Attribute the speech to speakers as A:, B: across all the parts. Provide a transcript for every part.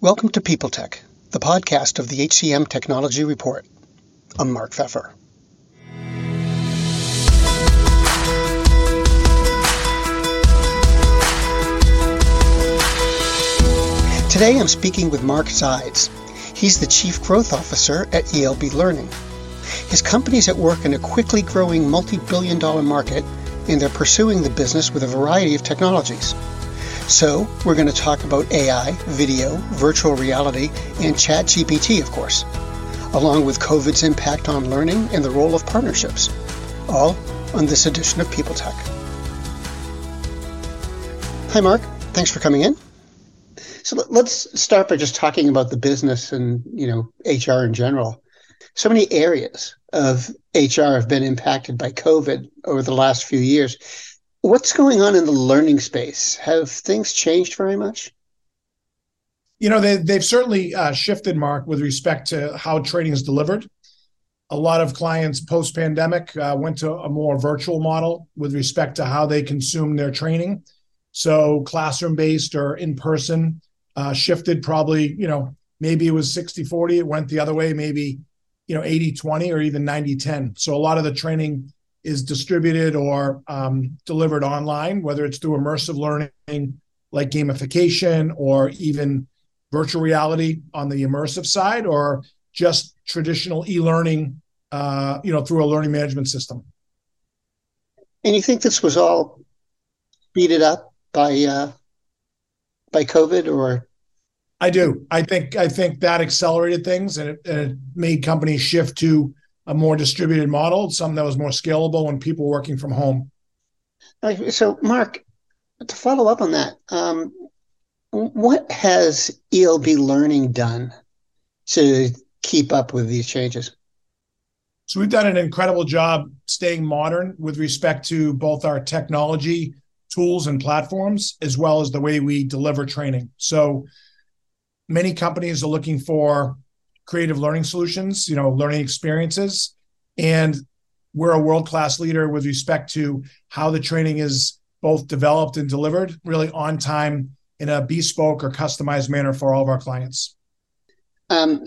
A: Welcome to People Tech, the podcast of the HCM Technology Report. I'm Mark Feffer. Today I'm speaking with Mark Zides. He's the Chief Growth Officer at ELB Learning. His company's at work in a quickly growing multi billion dollar market, and they're pursuing the business with a variety of technologies. So, we're going to talk about AI, video, virtual reality, and ChatGPT, of course, along with COVID's impact on learning and the role of partnerships, all on this edition of People Tech. Hi, Mark. Thanks for coming in. So let's start by just talking about the business and you know HR in general. So many areas of HR have been impacted by COVID over the last few years. What's going on in the learning space? Have things changed very much?
B: You know, they, they've certainly uh, shifted, Mark, with respect to how training is delivered. A lot of clients post pandemic uh, went to a more virtual model with respect to how they consume their training. So, classroom based or in person uh, shifted probably, you know, maybe it was 60 40, it went the other way, maybe, you know, 80 20 or even 90 10. So, a lot of the training is distributed or um, delivered online, whether it's through immersive learning like gamification or even virtual reality on the immersive side, or just traditional e-learning, uh, you know, through a learning management system.
A: And you think this was all speeded up by uh, by COVID, or?
B: I do. I think I think that accelerated things, and it, and it made companies shift to a more distributed model, something that was more scalable when people were working from home.
A: So, Mark, to follow up on that, um, what has ELB Learning done to keep up with these changes?
B: So, we've done an incredible job staying modern with respect to both our technology tools and platforms, as well as the way we deliver training. So, many companies are looking for creative learning solutions, you know, learning experiences. And we're a world class leader with respect to how the training is both developed and delivered really on time in a bespoke or customized manner for all of our clients.
A: Um,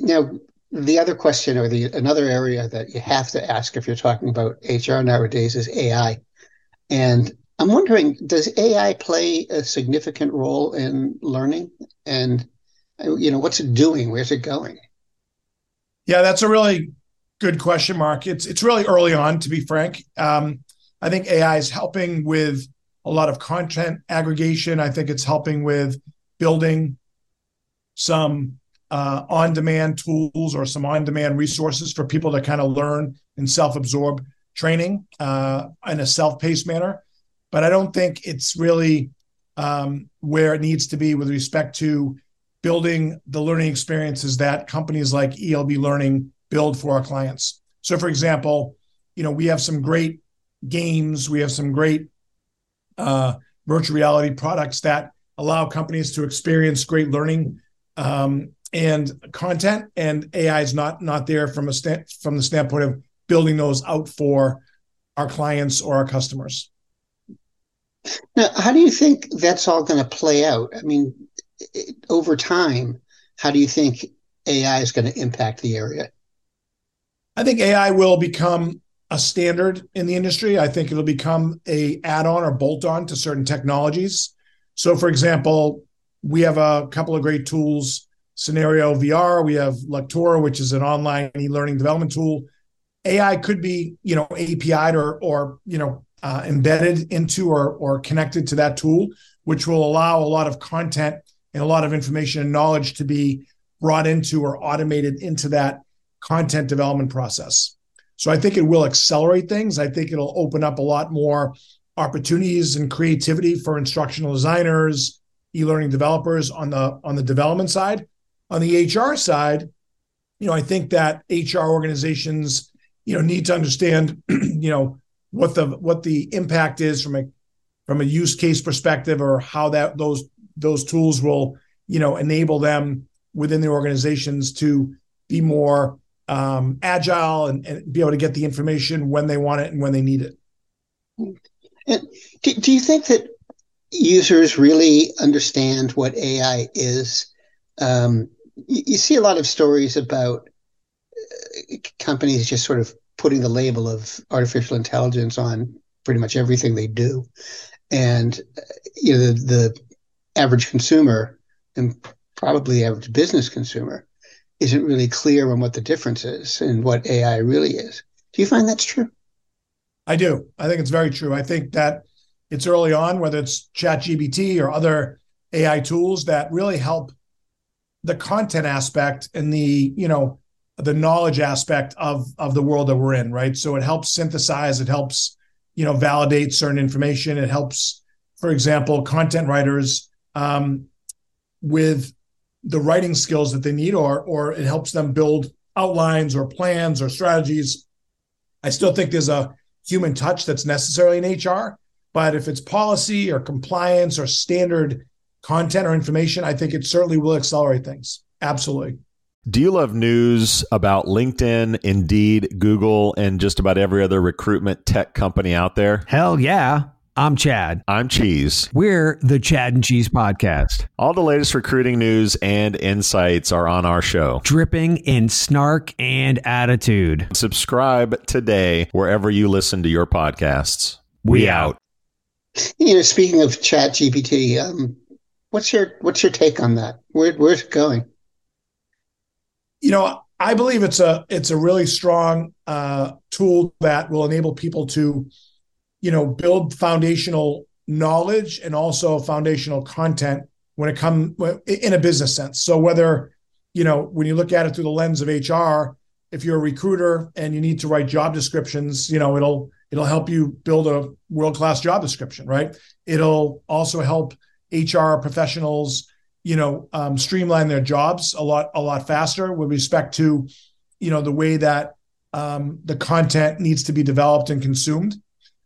A: now, the other question or the another area that you have to ask if you're talking about HR nowadays is AI. And I'm wondering, does AI play a significant role in learning? And you know, what's it doing? Where's it going?
B: Yeah, that's a really good question, Mark. It's it's really early on, to be frank. Um, I think AI is helping with a lot of content aggregation. I think it's helping with building some uh, on-demand tools or some on-demand resources for people to kind of learn and self-absorb training uh, in a self-paced manner. But I don't think it's really um, where it needs to be with respect to building the learning experiences that companies like ELB Learning build for our clients. So, for example, you know we have some great games, we have some great uh, virtual reality products that allow companies to experience great learning um, and content. And AI is not not there from a stand, from the standpoint of building those out for our clients or our customers.
A: Now, how do you think that's all going to play out? I mean, over time, how do you think AI is going to impact the area?
B: I think AI will become a standard in the industry. I think it'll become a add-on or bolt-on to certain technologies. So, for example, we have a couple of great tools. Scenario VR. We have Lectora, which is an online e-learning development tool. AI could be, you know, API'd or or you know uh, embedded into or or connected to that tool, which will allow a lot of content and a lot of information and knowledge to be brought into or automated into that content development process. So I think it will accelerate things. I think it'll open up a lot more opportunities and creativity for instructional designers, e-learning developers on the on the development side. On the HR side, you know, I think that HR organizations, you know, need to understand, you know, what the what the impact is from a from a use case perspective or how that those those tools will you know enable them within their organizations to be more um, agile and, and, be able to get the information when they want it and when they need it.
A: And do, do you think that users really understand what AI is? um, you, you, see a lot of stories about uh, companies just sort of putting the label of artificial intelligence on pretty much everything they do, and uh, you know the, the average consumer and probably average business consumer isn't really clear on what the difference is and what AI really is. Do you find that's true?
B: I do. I think it's very true. I think that it's early on, whether it's ChatGPT or other AI tools that really help the content aspect and the, you know, the knowledge aspect of of the world that we're in, right? So it helps synthesize, it helps, you know, validate certain information. It helps, for example, content writers um, with the writing skills that they need, or or it helps them build outlines or plans or strategies. I still think there's a human touch that's necessary in HR, but if it's policy or compliance or standard content or information, I think it certainly will accelerate things. Absolutely.
C: Do you love news about LinkedIn, Indeed, Google, and just about every other recruitment tech company out there?
D: Hell yeah. I'm Chad.
C: I'm Cheese.
D: We're the Chad and Cheese Podcast.
C: All the latest recruiting news and insights are on our show,
D: dripping in snark and attitude.
C: Subscribe today wherever you listen to your podcasts.
D: We, we out.
A: You know, speaking of Chat GPT, um, what's your what's your take on that? Where, where's it going?
B: You know, I believe it's a it's a really strong uh, tool that will enable people to you know build foundational knowledge and also foundational content when it comes in a business sense. So whether you know when you look at it through the lens of hr if you're a recruiter and you need to write job descriptions you know it'll it'll help you build a world class job description right? It'll also help hr professionals you know um, streamline their jobs a lot a lot faster with respect to you know the way that um, the content needs to be developed and consumed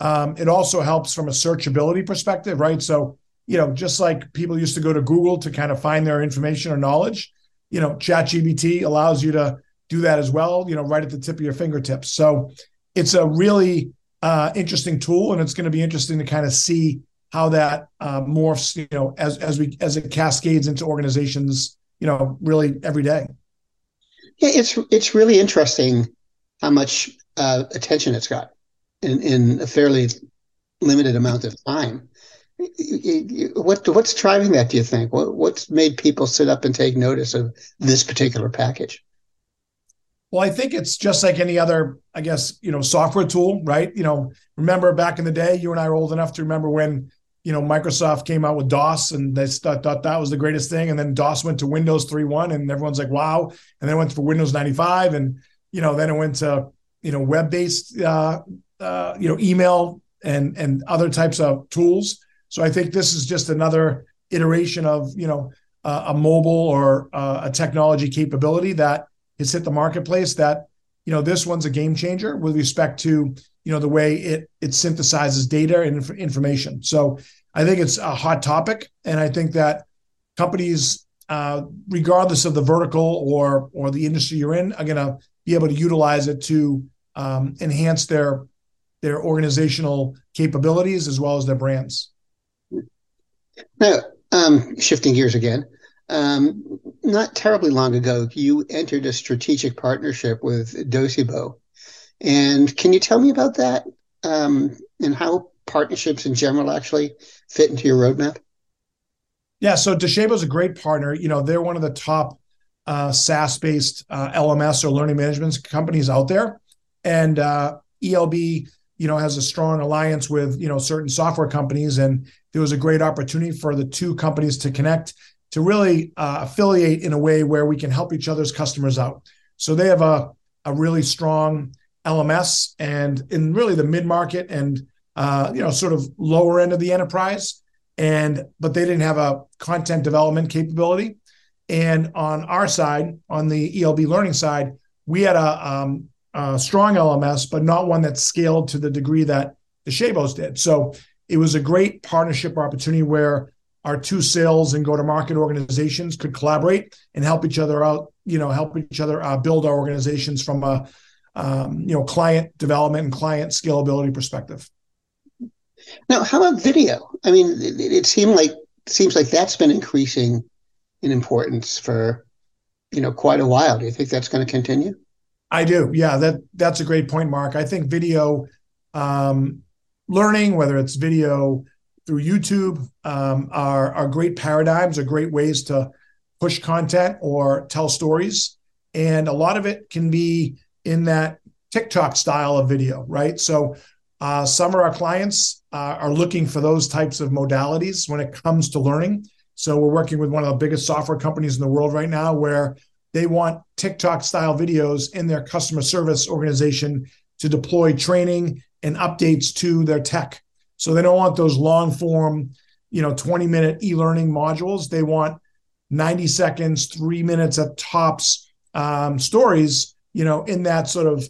B: um, it also helps from a searchability perspective, right? So, you know, just like people used to go to Google to kind of find their information or knowledge, you know, ChatGPT allows you to do that as well, you know, right at the tip of your fingertips. So it's a really uh, interesting tool, and it's going to be interesting to kind of see how that uh, morphs, you know, as as we as it cascades into organizations, you know, really every day.
A: Yeah, it's it's really interesting how much uh, attention it's got in, in a fairly limited amount of time. What what's driving that? Do you think? What what's made people sit up and take notice of this particular package?
B: Well, I think it's just like any other, I guess, you know, software tool, right? You know, remember back in the day, you and I are old enough to remember when, you know, Microsoft came out with DOS and they thought, thought that was the greatest thing. And then DOS went to Windows 3.1 and everyone's like, wow. And then it went for Windows 95. And, you know, then it went to, you know, web-based uh, uh, you know email and and other types of tools. So I think this is just another iteration of you know uh, a mobile or uh, a technology capability that has hit the marketplace. That you know this one's a game changer with respect to you know the way it it synthesizes data and inf- information. So I think it's a hot topic, and I think that companies, uh, regardless of the vertical or or the industry you're in, are going to be able to utilize it to um, enhance their their organizational capabilities as well as their brands.
A: Now, um, shifting gears again, um, not terribly long ago, you entered a strategic partnership with Docebo. And can you tell me about that um, and how partnerships in general actually fit into your roadmap?
B: Yeah, so Docebo is a great partner. You know, they're one of the top uh, SaaS-based uh, LMS or learning management companies out there, and uh, ELB you know has a strong alliance with you know certain software companies. And there was a great opportunity for the two companies to connect to really uh, affiliate in a way where we can help each other's customers out. So they have a, a really strong lms and in really the mid-market and uh, you know sort of lower end of the enterprise. And but they didn't have a content development capability. And on our side on the elb learning side we had a um, uh, strong LMS, but not one that scaled to the degree that Docebo's did. So it was a great partnership opportunity where our two sales and go-to-market organizations could collaborate and help each other out. You know, help each other uh, build our organizations from a um, you know client development and client scalability perspective.
A: Now, how about video? I mean, it, it seemed like it seems like that's been increasing in importance for, you know, quite a while. Do you think that's going to continue?
B: I do. Yeah, that that's a great point, Mark. I think video um, learning, whether it's video through YouTube, um, are are great paradigms, are great ways to push content or tell stories, and a lot of it can be in that TikTok style of video, right? So uh, some of our clients uh, are looking for those types of modalities when it comes to learning. So we're working with one of the biggest software companies in the world right now, where they want TikTok style videos in their customer service organization to deploy training and updates to their tech. So they don't want those long form, you know, 20 minute e learning modules. They want 90 seconds, three minutes at tops um, stories, you know, in that sort of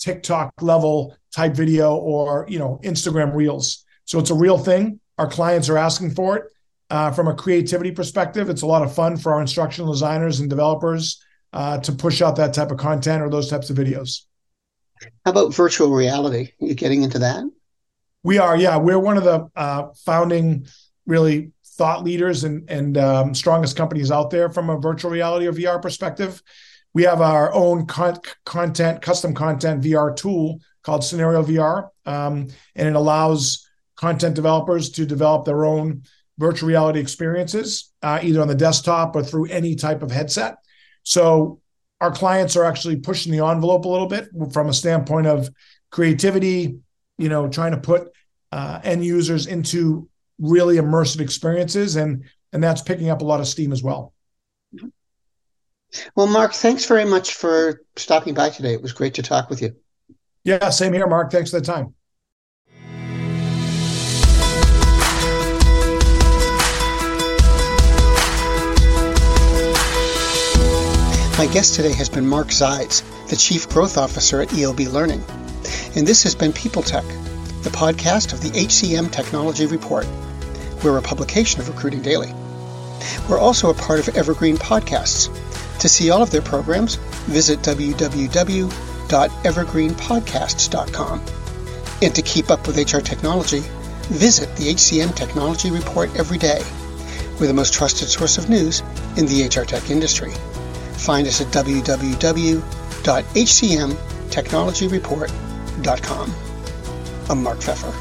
B: TikTok level type video or, you know, Instagram reels. So it's a real thing. Our clients are asking for it. Uh, from a creativity perspective, it's a lot of fun for our instructional designers and developers uh, to push out that type of content or those types of videos.
A: How about virtual reality? Are you getting into that?
B: We are, yeah. We're one of the uh, founding, really thought leaders and and um, strongest companies out there from a virtual reality or VR perspective. We have our own con- content, custom content VR tool called Scenario VR, um, and it allows content developers to develop their own virtual reality experiences, uh, either on the desktop or through any type of headset. So our clients are actually pushing the envelope a little bit from a standpoint of creativity, you know, trying to put uh, end users into really immersive experiences, and and that's picking up a lot of steam as well.
A: Well, Mark, thanks very much for stopping by today. It was great to talk with you.
B: Yeah, same here, Mark. Thanks for the time.
A: My guest today has been Mark Zides, the Chief Growth Officer at ELB Learning. And this has been People Tech, the podcast of the HCM Technology Report. We're a publication of Recruiting Daily. We're also a part of Evergreen Podcasts. To see all of their programs, visit www.evergreenpodcasts.com. And to keep up with HR technology, visit the HCM Technology Report every day. We're the most trusted source of news in the HR tech industry. Find us at www.hcmtechnologyreport.com. I'm Mark Feffer.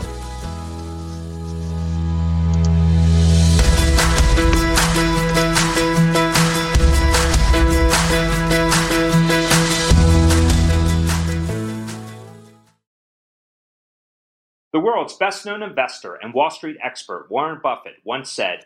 E: The world's best known investor and Wall Street expert Warren Buffett once said,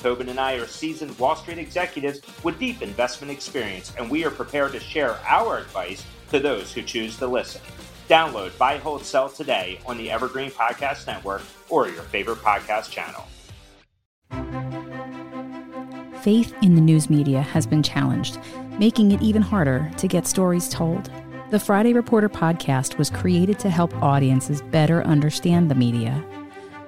E: Tobin and I are seasoned Wall Street executives with deep investment experience, and we are prepared to share our advice to those who choose to listen. Download Buy, Hold, Sell today on the Evergreen Podcast Network or your favorite podcast channel.
F: Faith in the news media has been challenged, making it even harder to get stories told. The Friday Reporter podcast was created to help audiences better understand the media